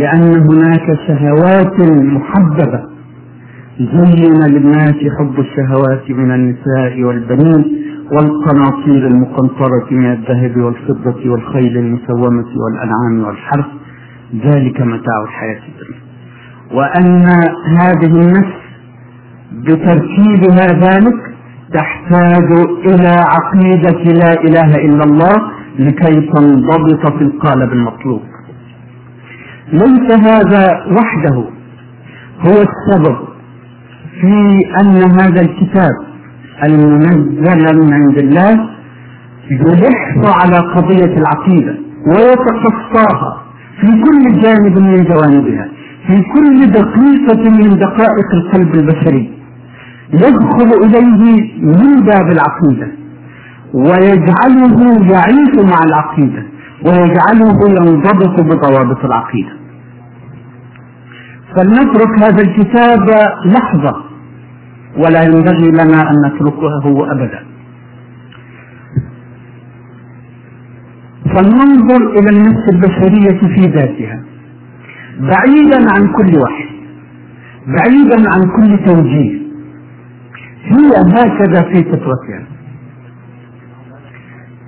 لأن هناك شهوات محببة. زين للناس حب الشهوات من النساء والبنين والقناطير المقنطرة من الذهب والفضة والخيل المسومة والأنعام والحرث. ذلك متاع الحياة الدنيا. وأن هذه النفس بتركيبها ذلك تحتاج إلى عقيدة لا إله إلا الله لكي تنضبط في القالب المطلوب. ليس هذا وحده. هو السبب في أن هذا الكتاب المنزل من عند الله يلح على قضية العقيدة ويتخصاها في كل جانب من جوانبها في كل دقيقة من دقائق القلب البشري. يدخل إليه من باب العقيدة ويجعله يعيش مع العقيدة. ويجعله ينضبط بضوابط العقيدة. فلنترك هذا الكتاب لحظة ولا ينبغي لنا أن نتركه أبدا. فلننظر إلى النفس البشرية في ذاتها بعيدا عن كل وحي بعيدا عن كل توجيه. هي هكذا في فطرتها.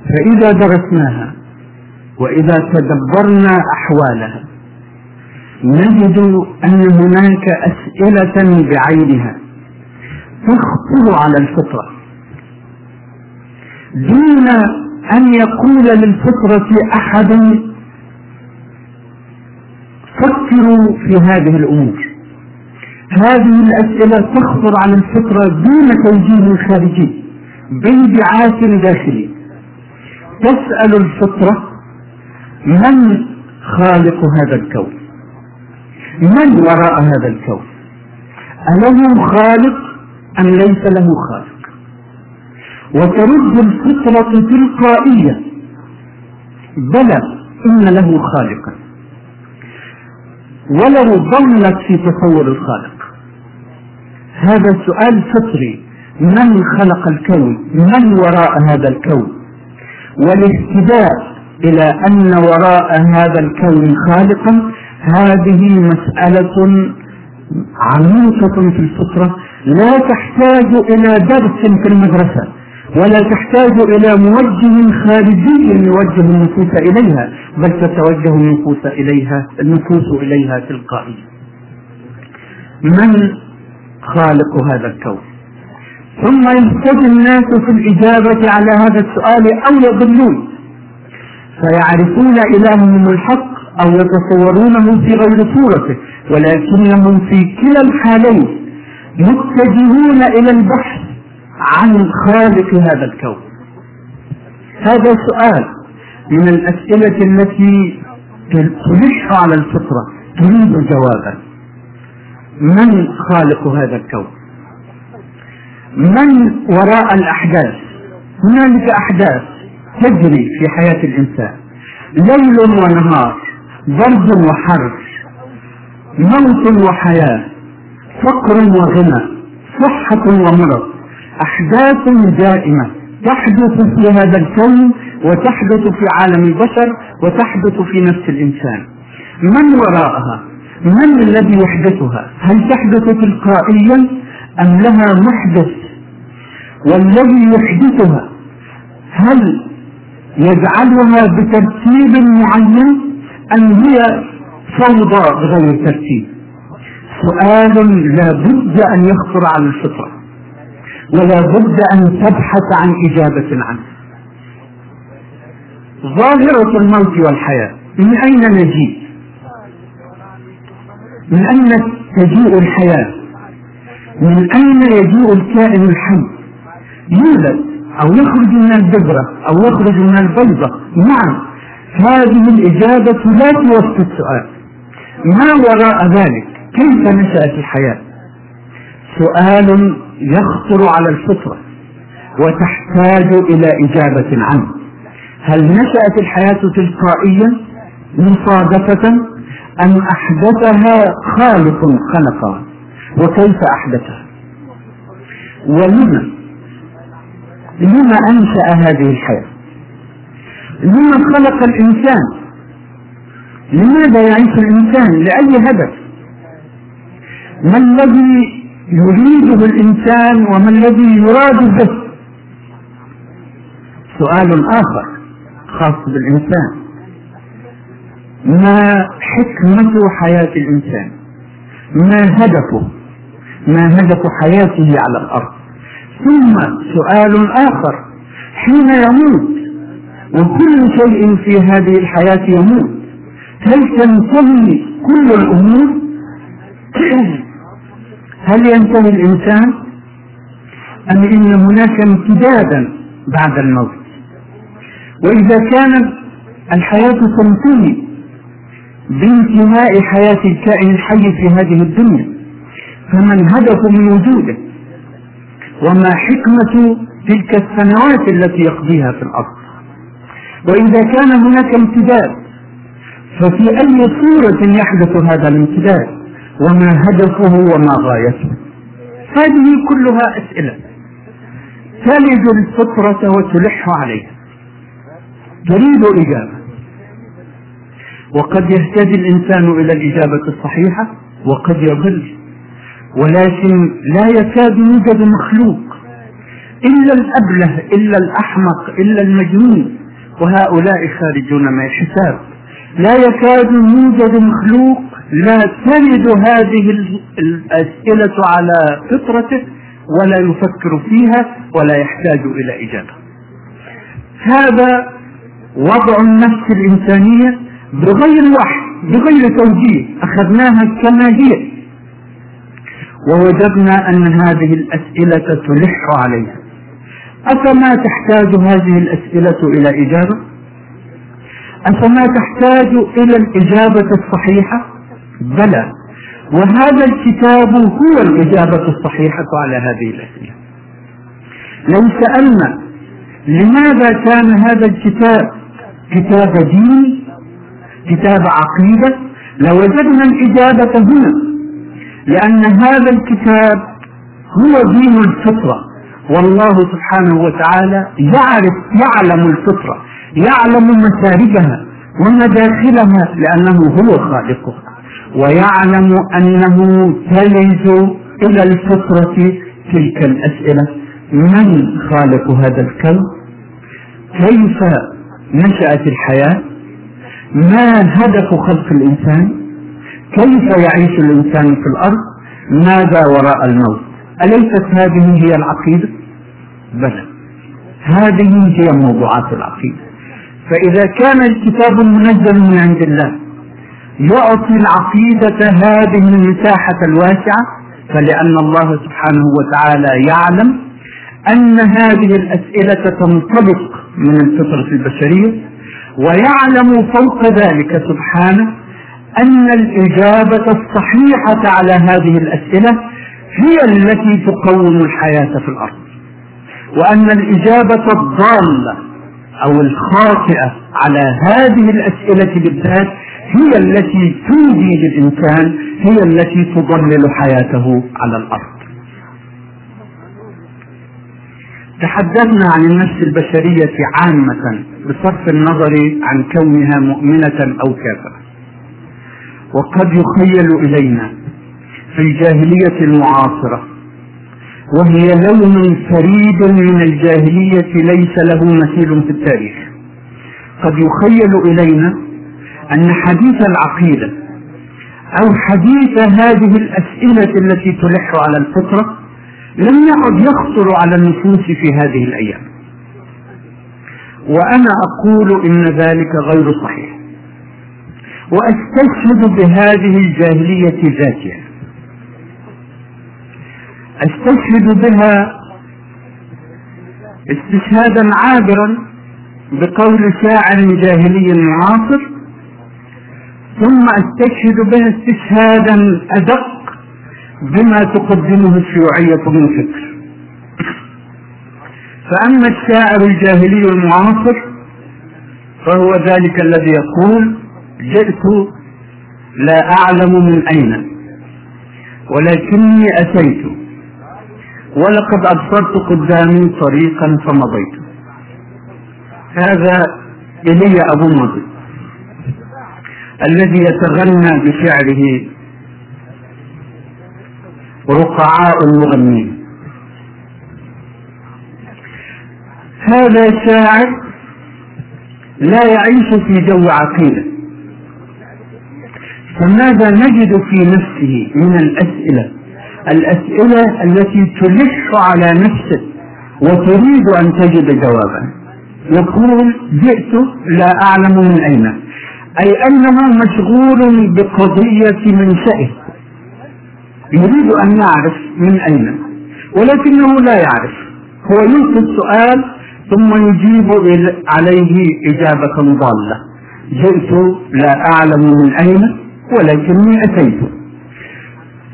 فإذا درسناها وإذا تدبرنا أحوالها نجد أن هناك أسئلة بعينها تخطر على الفطرة. دون أن يقول للفطرة أحد فكروا في هذه الأمور. هذه الأسئلة تخطر على الفطرة دون توجيه خارجي بانبعاث داخلي. تسأل الفطرة من خالق هذا الكون؟ من وراء هذا الكون؟ أله خالق أم ليس له خالق؟ وترد الفطرة تلقائية بلى إن له خالقا. ولو ضلت في تصور الخالق. هذا سؤال فطري. من خلق الكون؟ من وراء هذا الكون؟ والاهتداء إلى أن وراء هذا الكون خالقا هذه مسألة عميقة في الفطرة. لا تحتاج إلى درس في المدرسة ولا تحتاج إلى موجه خارجي يوجه النفوس إليها بل تتوجه النفوس إليها النفوس إليها تلقائيا. من خالق هذا الكون؟ ثم يهتدي الناس في الإجابة على هذا السؤال أو يضلون. فيعرفون إلههم الحق أو يتصورونه في غير صورته ولكنهم في كلا الحالين متجهون إلى البحث عن خالق هذا الكون. هذا سؤال من الأسئلة التي تلح على الفطرة تريد جوابا. من خالق هذا الكون؟ من وراء الأحداث؟ هنالك أحداث. تجري في حياة الإنسان. ليل ونهار برد وحر موت وحياة فقر وغنى صحة ومرض أحداث دائمة تحدث في هذا الكون وتحدث في عالم البشر وتحدث في نفس الإنسان. من وراءها؟ من الذي يحدثها؟ هل تحدث تلقائيا أم لها محدث؟ والذي يحدثها هل يجعلها بترتيب معين أم هي فوضى بغير ترتيب. سؤال لا بد أن يخطر على الفطرة ولا بد أن تبحث عن إجابة عنه. ظاهرة الموت والحياة من أين نجيء من أين تجيء الحياة؟ من أين يجيء الكائن الحي؟ يولد أو يخرج من البذرة أو يخرج من البيضة نعم هذه الإجابة لا توفي السؤال. ما وراء ذلك؟ كيف نشأت الحياة؟ سؤال يخطر على الفطرة وتحتاج إلى إجابة عنه هل نشأت الحياة تلقائيا مصادفة أم أحدثها خالق خلقها؟ وكيف أحدثها؟ ولما لما أنشأ هذه الحياة؟ لما خلق الإنسان؟ لماذا يعيش الإنسان؟ لأي هدف؟ ما الذي يريده الإنسان وما الذي يراد به؟ سؤال آخر خاص بالإنسان. ما حكمة حياة الإنسان؟ ما هدفه؟ ما هدف حياته على الأرض؟ ثم سؤال آخر. حين يموت وكل شيء في هذه الحياة يموت هل تنتهي كل الأمور؟ هل ينتهي الإنسان؟ أم إن هناك امتدادا بعد الموت؟ وإذا كانت الحياة تنتهي بانتهاء حياة الكائن الحي في هذه الدنيا فمن هدف من وجوده وما حكمة تلك السنوات التي يقضيها في الأرض. وإذا كان هناك امتداد ففي أي صورة يحدث هذا الامتداد؟ وما هدفه وما غايته؟ هذه كلها أسئلة تلد الفطرة وتلح عليها. تريد إجابة. وقد يهتدي الإنسان إلى الإجابة الصحيحة وقد يضل. ولكن لا يكاد يوجد مخلوق إلا الأبله إلا الأحمق إلا المجنون. وهؤلاء خارجون من الحساب. لا يكاد يوجد مخلوق لا ترد هذه الأسئلة على فطرته ولا يفكر فيها ولا يحتاج إلى إجابة. هذا وضع النفس الإنسانية بغير وحي بغير توجيه. أخذناها كما هي. ووجدنا أن هذه الأسئلة تلح عليها. أفما تحتاج هذه الأسئلة إلى إجابة؟ أفما تحتاج إلى الإجابة الصحيحة؟ بلى. وهذا الكتاب هو الإجابة الصحيحة على هذه الأسئلة. لو سألنا لماذا كان هذا الكتاب كتاب دين كتاب عقيدة؟ لوجدنا الإجابة هنا. لأن هذا الكتاب هو دين الفطرة. والله سبحانه وتعالى يعرف يعلم الفطرة يعلم مساربها ومداخلها لأنه هو خالقها ويعلم أنه تلج إلى الفطرة تلك الأسئلة. من خالق هذا الكون؟ كيف نشأت الحياة؟ ما هدف خلق الإنسان؟ كيف يعيش الإنسان في الأرض؟ ماذا وراء الموت؟ أليست هذه هي العقيدة؟ بلى. هذه هي موضوعات العقيدة. فإذا كان الكتاب المنزل من عند الله يعطي العقيدة هذه المساحة الواسعة فلأن الله سبحانه وتعالى يعلم أن هذه الأسئلة تنطلق من الفطرة البشرية ويعلم فوق ذلك سبحانه أن الإجابة الصحيحة على هذه الأسئلة هي التي تقوم الحياة في الأرض. وأن الإجابة الضالة أو الخاطئة على هذه الأسئلة بالذات هي التي تودي للإنسان هي التي تضلل حياته على الأرض. تحدثنا عن النفس البشرية عامة بصرف النظر عن كونها مؤمنة أو كافرة. وقد يخيل إلينا في الجاهلية المعاصرة وهي لون فريد من الجاهلية ليس له مثيل في التاريخ. قد يخيل إلينا أن حديث العقيدة أو حديث هذه الأسئلة التي تلح على الفطرة لم يعد يخطر على النفوس في هذه الأيام. وأنا أقول إن ذلك غير صحيح. وأستشهد بهذه الجاهلية ذاتها. أستشهد بها استشهادا عابرا بقول شاعر جاهلي معاصر ثم أستشهد بها استشهادا أدق بما تقدمه الشيوعية من فكر فأما الشاعر الجاهلي المعاصر فهو ذلك الذي يقول جئت لا أعلم من أين ولكني أتيت ولقد أبصرت قدامي طريقا فمضيت. هذا إلي أبو مضي الذي يتغنى بشعره رقعاء المغنين. هذا شاعر لا يعيش في جو عقيدة. فماذا نجد في نفسه من الأسئلة؟ الأسئلة التي تلح على نفسه وتريد أن تجد جوابا. يقول جئت لا أعلم من أين. أي انه مشغول بقضية منشئه يريد أن يعرف من أين. ولكنه لا يعرف. هو يلقي السؤال ثم يجيب عليه إجابة ضالة. جئت لا أعلم من أين. ولكني أتيت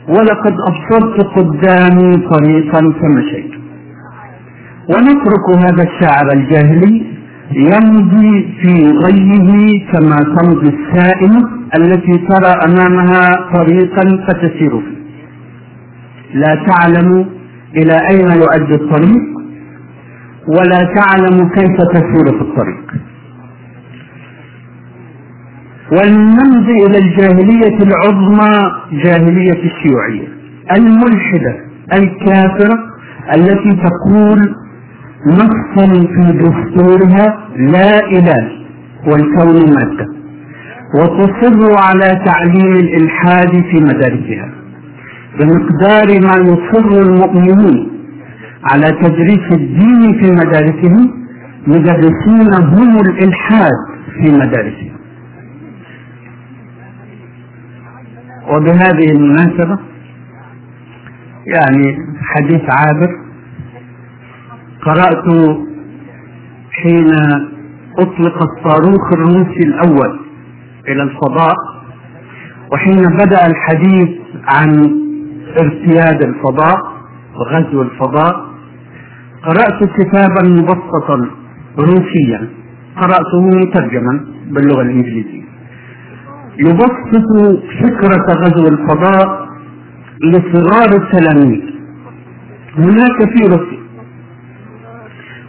ولقد أبصرت قدامي طريقا فمشيت. ونترك هذا الشاعر الجاهلي يمضي في غيه كما تمضي السائمة التي ترى أمامها طريقا فتسير فيه. لا تعلم إلى أين يؤدي الطريق ولا تعلم كيف تسير في الطريق. ولنمضي إلى الجاهلية العظمى جاهلية الشيوعية الملحدة الكافرة التي تقول نصا في دستورها لا إله والكون مادة وتصر على تعليم الإلحاد في مدارسها بمقدار ما يصر المؤمنون على تدريس الدين في مدارسهم مدرسين هم الإلحاد في مدارسهم وبهذه المناسبة يعني حديث عابر قرأت حين أطلق الصاروخ الروسي الأول إلى الفضاء وحين بدأ الحديث عن ارتياد الفضاء وغزو الفضاء. قرأت كتابا مبسطا روسيا قرأته مترجما باللغة الإنجليزية. يبسط فكرة غزو الفضاء لصغار التلاميذ. هناك في روسيا.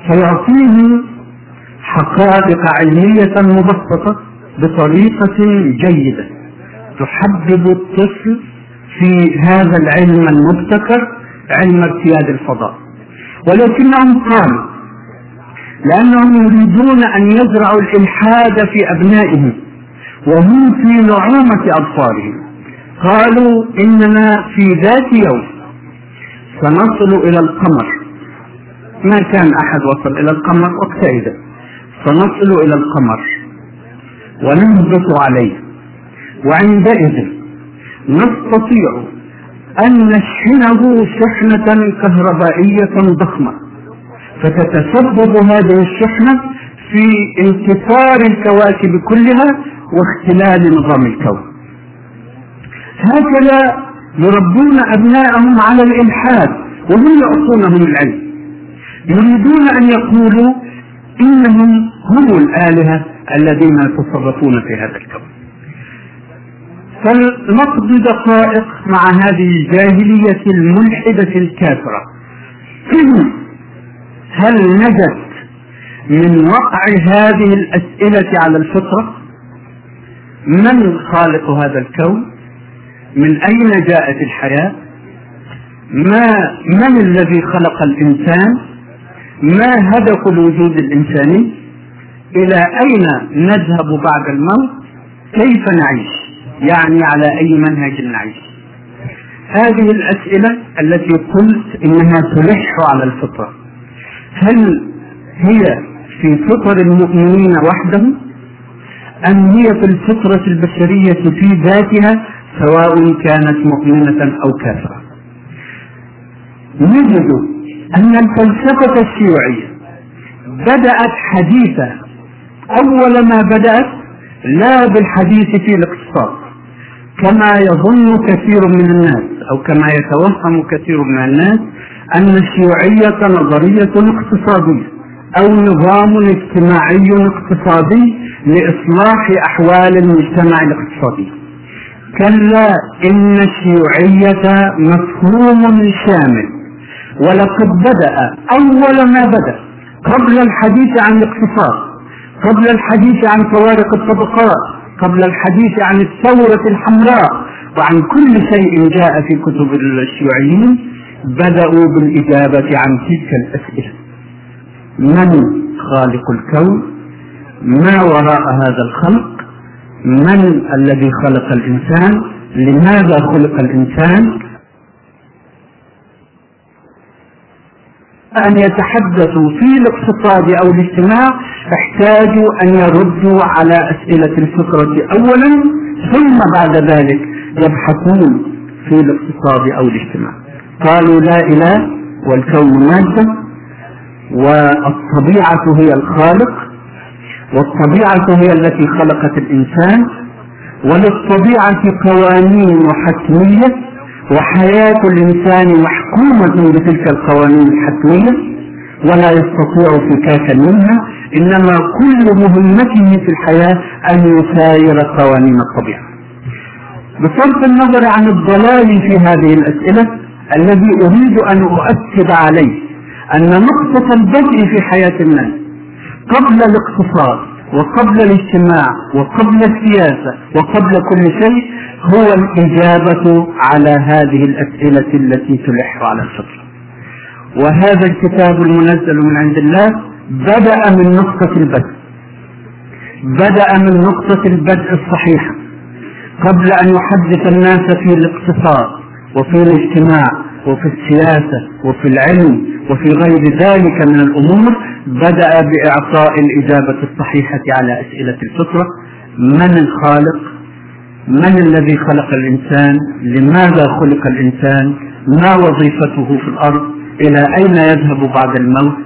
فيعطيه حقائق علمية مبسطة بطريقة جيدة. تحبب الطفل في هذا العلم المبتكر علم ارتياد الفضاء. ولكنهم قالوا لأنهم يريدون أن يزرعوا الإلحاد في أبنائهم. وهم في نعومة أطفالهم قالوا إننا في ذات يوم سنصل إلى القمر. ما كان أحد وصل إلى القمر وقتئذ سنصل إلى القمر ونهبط عليه. وعندئذ نستطيع أن نشحنه شحنة كهربائية ضخمة. فتتسبب هذه الشحنة في انتصار الكواكب كلها واختلال نظام الكون. هكذا يربون أبناءهم على الإلحاد وهم يعطونهم العلم. يريدون أن يقولوا إنهم هم الآلهة الذين يتصرفون في هذا الكون. فلنقضي دقائق مع هذه الجاهلية الملحدة الكافرة. هل نجت من وقع هذه الأسئلة على الفطرة؟ من خالق هذا الكون؟ من أين جاءت الحياة؟ ما من الذي خلق الإنسان؟ ما هدف الوجود الإنساني؟ إلى أين نذهب بعد الموت؟ كيف نعيش؟ يعني على أي منهج نعيش؟ هذه الأسئلة التي قلت إنها تلح على الفطرة. هل هي في فطر المؤمنين وحدهم أم هي في الفطرة البشرية في ذاتها سواء كانت مؤمنة أو كافرة. نجد أن الفلسفة الشيوعية بدأت حديثة أول ما بدأت لا بالحديث في الاقتصاد كما يظن كثير من الناس أو كما يتوهم كثير من الناس أن الشيوعية نظرية اقتصادية. أو نظام اجتماعي اقتصادي لإصلاح أحوال المجتمع الاقتصادي. كلا إن الشيوعية مفهوم شامل. ولقد بدأ أول ما بدأ قبل الحديث عن الاقتصاد قبل الحديث عن فوارق الطبقات قبل الحديث عن الثورة الحمراء وعن كل شيء جاء في كتب الشيوعيين بدأوا بالإجابة عن تلك الأسئلة. من خالق الكون؟ ما وراء هذا الخلق؟ من الذي خلق الإنسان؟ لماذا خلق الإنسان؟ أن يتحدثوا في الاقتصاد أو الاجتماع احتاجوا أن يردوا على أسئلة الفكرة أولا ثم بعد ذلك يبحثون في الاقتصاد أو الاجتماع. قالوا لا إله والكون مادة. والطبيعة هي الخالق والطبيعة هي التي خلقت الإنسان وللطبيعة قوانين حتمية وحياة الإنسان محكومة بتلك القوانين الحتمية ولا يستطيع فكاكا منها إنما كل مهمته في الحياة أن يساير قوانين الطبيعة. بصرف النظر عن الضلال في هذه الأسئلة الذي أريد أن أؤكد عليه أن نقطة البدء في حياة الناس قبل الاقتصاد وقبل الاجتماع وقبل السياسة وقبل كل شيء هو الإجابة على هذه الأسئلة التي تلح على الفطرة. وهذا الكتاب المنزل من عند الله بدأ من نقطة البدء. بدأ من نقطة البدء الصحيحة. قبل أن يحدث الناس في الاقتصاد وفي الاجتماع وفي السياسة وفي العلم وفي غير ذلك من الأمور بدأ بإعطاء الإجابة الصحيحة على أسئلة الفطرة. من الخالق؟ من الذي خلق الإنسان؟ لماذا خلق الإنسان؟ ما وظيفته في الأرض؟ إلى أين يذهب بعد الموت؟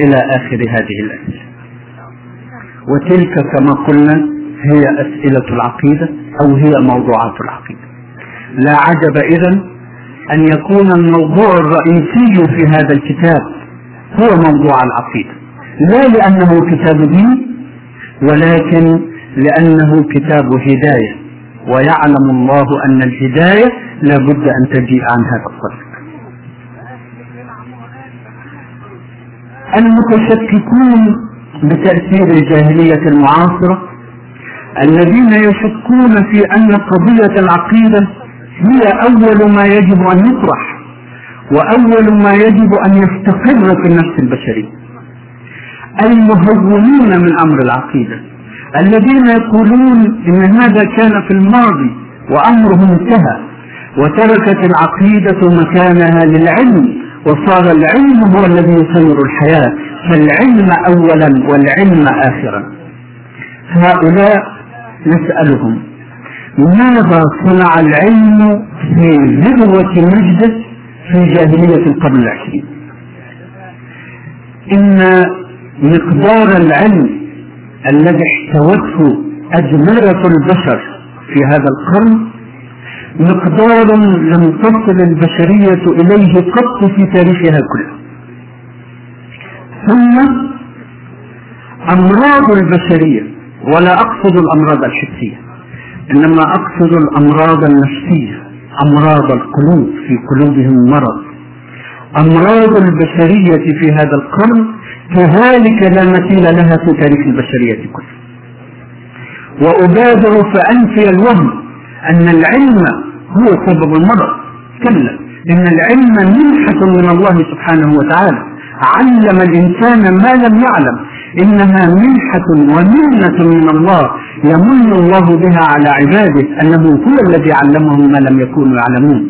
إلى آخر هذه الأسئلة. وتلك كما قلنا هي أسئلة العقيدة أو هي موضوعات العقيدة. لا عجب إذا أن يكون الموضوع الرئيسي في هذا الكتاب هو موضوع العقيدة. لا لأنه كتاب دين ولكن لأنه كتاب هداية. ويعلم الله أن الهداية لابد أن تجيء عن هذا الطريق. المتشككون بتأثير الجاهلية المعاصرة الذين يشكون في أن قضية العقيدة هي أول ما يجب أن يطرح وأول ما يجب أن يستقر في النفس البشرية المهونون من أمر العقيدة الذين يقولون إن هذا كان في الماضي وأمره انتهى وتركت العقيدة مكانها للعلم وصار العلم هو الذي يسير الحياة فالعلم اولا والعلم اخرا. هؤلاء نسألهم ماذا صنع العلم في ذروة مجده في جاهلية القرن العشرين؟ إن مقدار العلم الذي احتوته أجمرة البشر في هذا القرن مقدار لم تصل البشرية إليه قط في تاريخها كله. ثم أمراض البشرية ولا أقصد الأمراض الحسية إنما أقصد الأمراض النفسية أمراض القلوب في قلوبهم مرض. أمراض البشرية في هذا القرن كذلك لا مثيل لها في تاريخ البشرية كلها. وأبادر فأنفي الوهم أن العلم هو سبب المرض. كلا إن العلم منحة من الله سبحانه وتعالى. علم الإنسان ما لم يعلم. إنها منحة ومنة من الله يمن الله بها على عباده أنه هو الذي علمهم ما لم يكونوا يعلمون.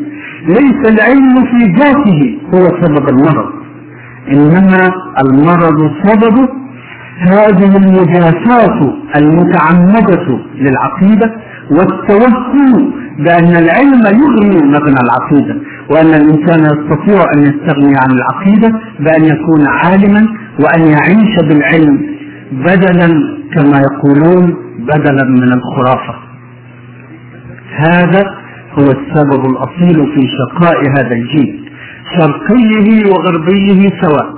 ليس العلم في ذاته هو سبب المرض. إنما المرض سببه هذه المجاساة المتعمدة للعقيدة والتوهم بأن العلم يغني مغنى العقيدة وأن الإنسان يستطيع أن يستغني عن العقيدة بأن يكون عالما وأن يعيش بالعلم بدلا كما يقولون بدلا من الخرافة. هذا هو السبب الأصيل في شقاء هذا الجيل شرقيه وغربيه سواء.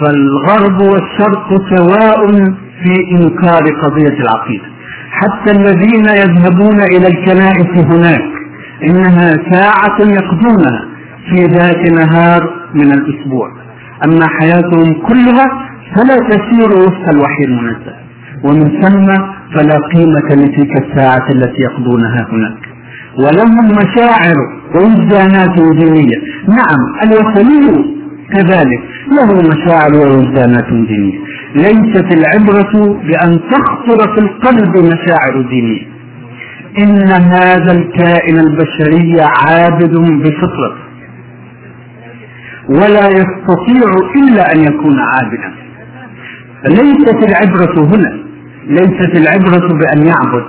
فالغرب والشرق سواء في إنكار قضية العقيدة. حتى الذين يذهبون إلى الكنائس هناك إنها ساعة يقضونها في ذات نهار من الأسبوع. أما حياتهم كلها فلا تسير وفق الوحي المنزل. ومن ثم فلا قيمة لتلك الساعة التي يقضونها هناك. ولهم مشاعر ووجدانات دينية نعم الوثني كذلك. له مشاعر ووجدانات دينية ليست العبرة بأن تخطر في القلب مشاعر دينية. إن هذا الكائن البشري عابد بفطرته. ولا يستطيع إلا أن يكون عابدا. ليست العبرة هنا. ليست العبرة بأن يعبد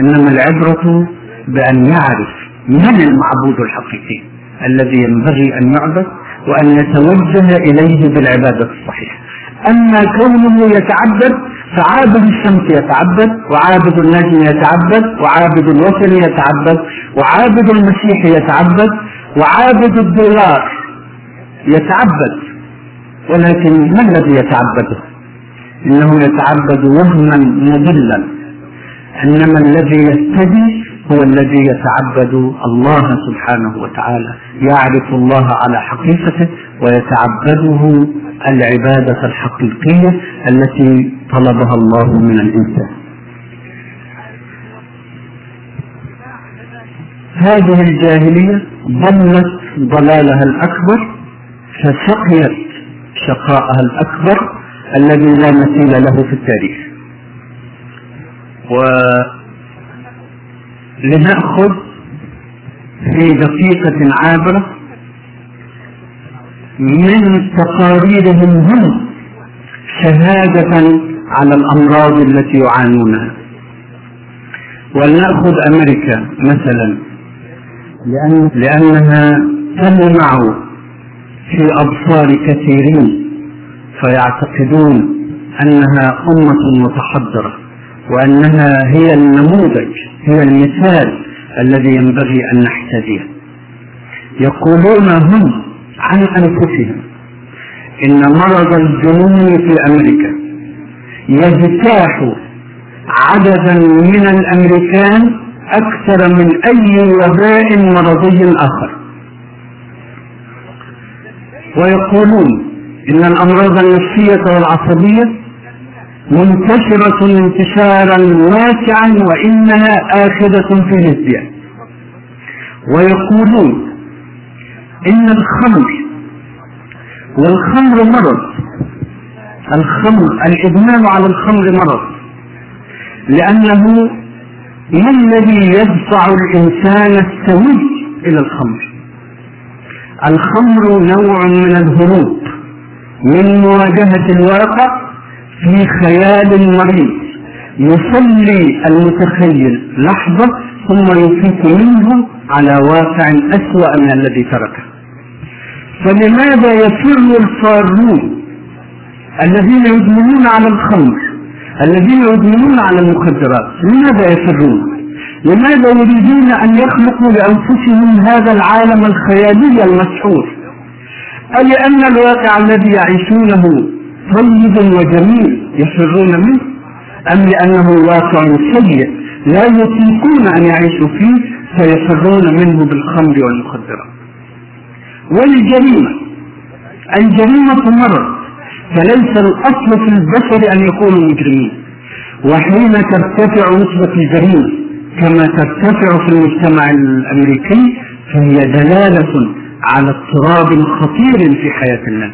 إنما العبرة بأن يعرف من المعبود الحقيقي الذي ينبغي أن يعبد وأن يتوجه إليه بالعبادة الصحيحة. أما كونه يتعبد فعابد الشمس يتعبد وعابد النجم يتعبد وعابد الوثن يتعبد وعابد المسيح يتعبد وعابد الدولار يتعبد ولكن ما الذي يتعبده؟ إنه يتعبد وهما مضلا. إنما الذي يهتدي هو الذي يتعبد الله سبحانه وتعالى. يعرف الله على حقيقته ويتعبده العبادة الحقيقية التي طلبها الله من الإنسان. هذه الجاهلية ضلت ضلالها الأكبر فشقيت شقاءها الأكبر الذي لا مثيل له في التاريخ. ولنأخذ في دقيقة عابرة من تقاريرهم هم شهادة على الأمراض التي يعانونها. ولنأخذ أمريكا مثلا لأن لأنها تلمع في أبصار كثيرين فيعتقدون أنها أمة متحضرة وأنها هي النموذج هي المثال الذي ينبغي أن نحتذيه. يقولون هم عن أنفسهم إن مرض الجنون في أمريكا يجتاح عددا من الأمريكان أكثر من أي وباء مرضي آخر. ويقولون إن الأمراض النفسية والعصبية منتشرة انتشارا واسعا وإنها آخذة في الازدياد ويقولون إن الخمر والخمر مرض. الخمر الإدمان على الخمر مرض. لأنه ما الذي يدفع الإنسان السوي إلى الخمر؟ الخمر نوع من الهروب من مواجهة الواقع في خيال مريض. يصلي المتخيل لحظة ثم يفيق منه على واقع أسوأ من الذي تركه. فلماذا يفر الفارون الذين يدمنون على الخمر الذين يدمنون على المخدرات؟ لماذا يفرون لماذا يريدون أن يخلقوا لأنفسهم هذا العالم الخيالي المسحور؟ ألأن الواقع الذي يعيشونه طيب وجميل يفرون منه؟ أم لأنه واقع سيء لا يطيقون أن يعيشوا فيه فيفرون منه بالخمر والمخدرات؟ والجريمة الجريمة مرض فليس الأصل في البشر أن يكونوا مجرمين وحين ترتفع نسبة الجريمة كما ترتفع في المجتمع الأمريكي فهي دلالة على اضطراب خطير في حياة الناس.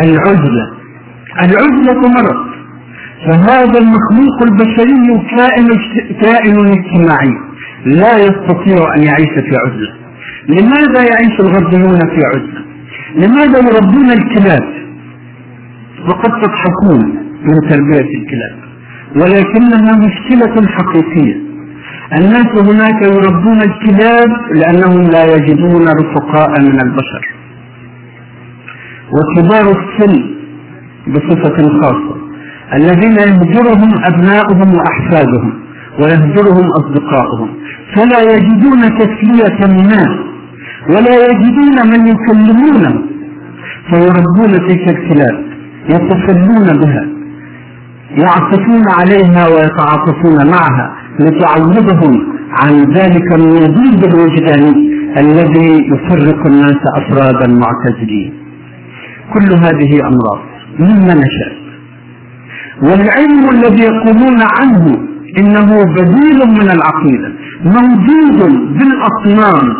والعزلة العزلة مرض. فهذا المخلوق البشري كائن كائن اجتماعي لا يستطيع أن يعيش في عزله لماذا يعيش الغربيون في عزله لماذا يربون الكلاب؟ وقد تضحكون من تربية الكلاب. ولكنها مشكلة حقيقية. الناس هناك يربون الكلاب لأنهم لا يجدون رفقاء من البشر. وكبار السن بصفة خاصة. الذين يهجرهم أبناؤهم وأحفادهم ويهجرهم أصدقاؤهم. فلا يجدون تسلية ما ولا يجدون من يكلمونه. فيربون تلك الكلاب يتسلون بها. يعطفون عليها ويتعاطفون معها لتعوضهم عن ذلك النضيد الوجداني الذي يفرق الناس أفرادا معتزلين كل هذه أمراض مما نشأ والعلم الذي يقولون عنه إنه بديل من العقيدة موجود بالأصنام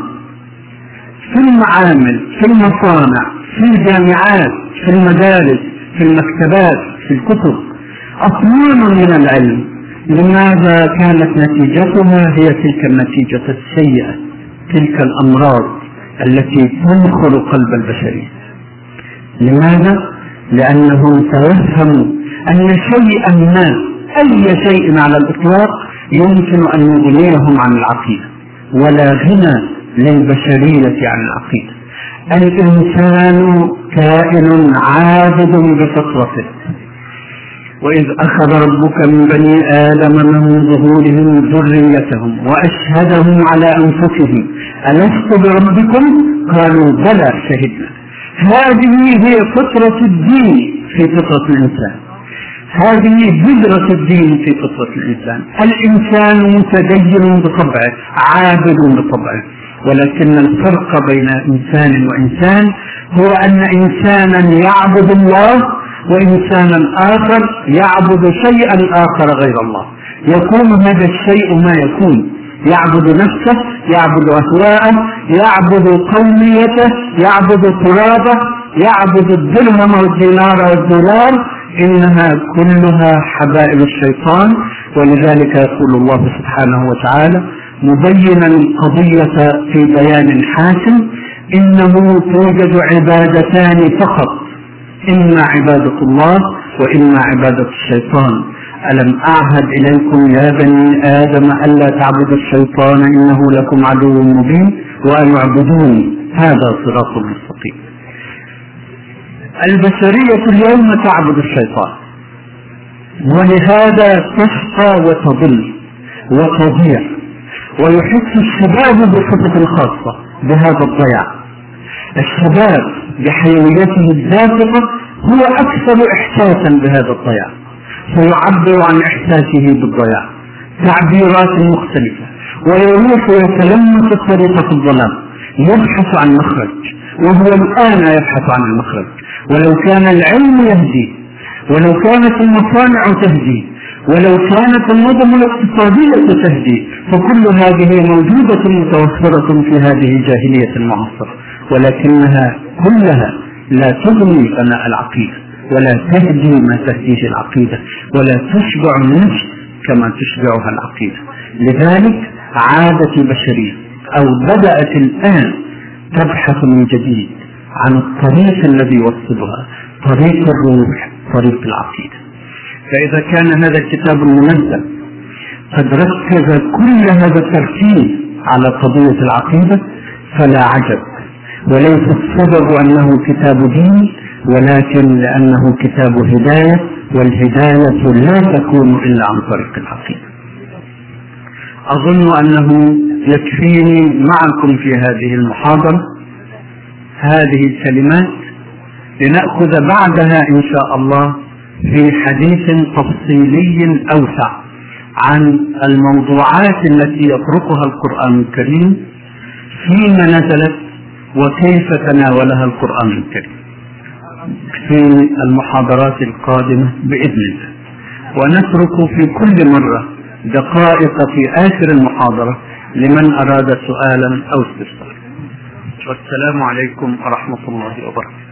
في المعامل في المصانع في الجامعات في المدارس في المكتبات في الكتب. اصنام من العلم. لماذا كانت نتيجتها هي تلك النتيجة السيئة تلك الأمراض التي تنخر قلب البشريه لماذا؟ لأنهم توهموا أن شيئا ما أي شيء على الإطلاق يمكن أن يغنيهم عن العقيدة ولا غنى للبشرية عن العقيدة. الإنسان كائن عابد بفطرته. وإذ أخذ ربك من بني آدم من ظهورهم ذريتهم وأشهدهم على أنفسهم. ألست بربكم؟ قالوا بلى شهدنا. هذه هي فطرة الدين في فطرة الإنسان. هذه بذرة الدين في فطرة الإنسان. الإنسان متدين بطبعه عابد بطبعه. ولكن الفرق بين إنسان وإنسان هو أن إنسانا يعبد الله وإنسانا آخر يعبد شيئا آخر غير الله. يكون هذا الشيء ما يكون. يعبد نفسه يعبد أهواءه يعبد قوميته يعبد ترابه يعبد الدرهم والدينار والدولار. إنها كلها حبائل الشيطان. ولذلك يقول الله سبحانه وتعالى مبينا القضية في بيان حاسم إنه توجد عبادتان فقط. إما عبادة الله وإما عبادة الشيطان. ألم أعهد إليكم يا بني آدم ألا تعبدوا الشيطان إنه لكم عدو مبين وأن اعبدوني هذا صراط مستقيم. البشرية اليوم تعبد الشيطان. ولهذا تشقى وتضل وتضيع. ويحس الشباب بصفة خاصة. بهذا الضياع. الشباب بحيويته الدافقة هو أكثر إحساسا بهذا الضياع. فيعبر عن إحساسه بالضياع. تعبيرات مختلفة. ويروح ويتلمس طريقة الظلام. يبحث عن مخرج. وهو الآن يبحث عن المخرج. ولو كان العلم يهدي ولو كانت المصانع تهدي ولو كانت النظم الاقتصادية تهدي فكل هذه موجودة متوفرة في هذه الجاهلية المعاصرة ولكنها كلها لا تغني فناء العقيدة ولا تهدي ما تهديه العقيدة ولا تشبع النفس كما تشبعها العقيدة. لذلك عادت البشرية أو بدأت الآن تبحث من جديد عن الطريق الذي يوصلها طريق الروح. طريق العقيدة. فإذا كان هذا الكتاب المنزل قد ركز كل هذا التركيز على قضية العقيدة فلا عجب. وليس السبب أنه كتاب دين ولكن لأنه كتاب هداية والهداية لا تكون إلا عن طريق العقيدة. أظن أنه يكفيني معكم في هذه المحاضرة هذه الكلمات لنأخذ بعدها إن شاء الله في حديث تفصيلي أوسع عن الموضوعات التي يطرقها القرآن الكريم فيما نزلت وكيف تناولها القرآن الكريم في المحاضرات القادمة بإذن الله. ونترك في كل مرة دقائق في آخر المحاضرة لمن أراد سؤالا أو استفسار والسلام عليكم ورحمة الله وبركاته.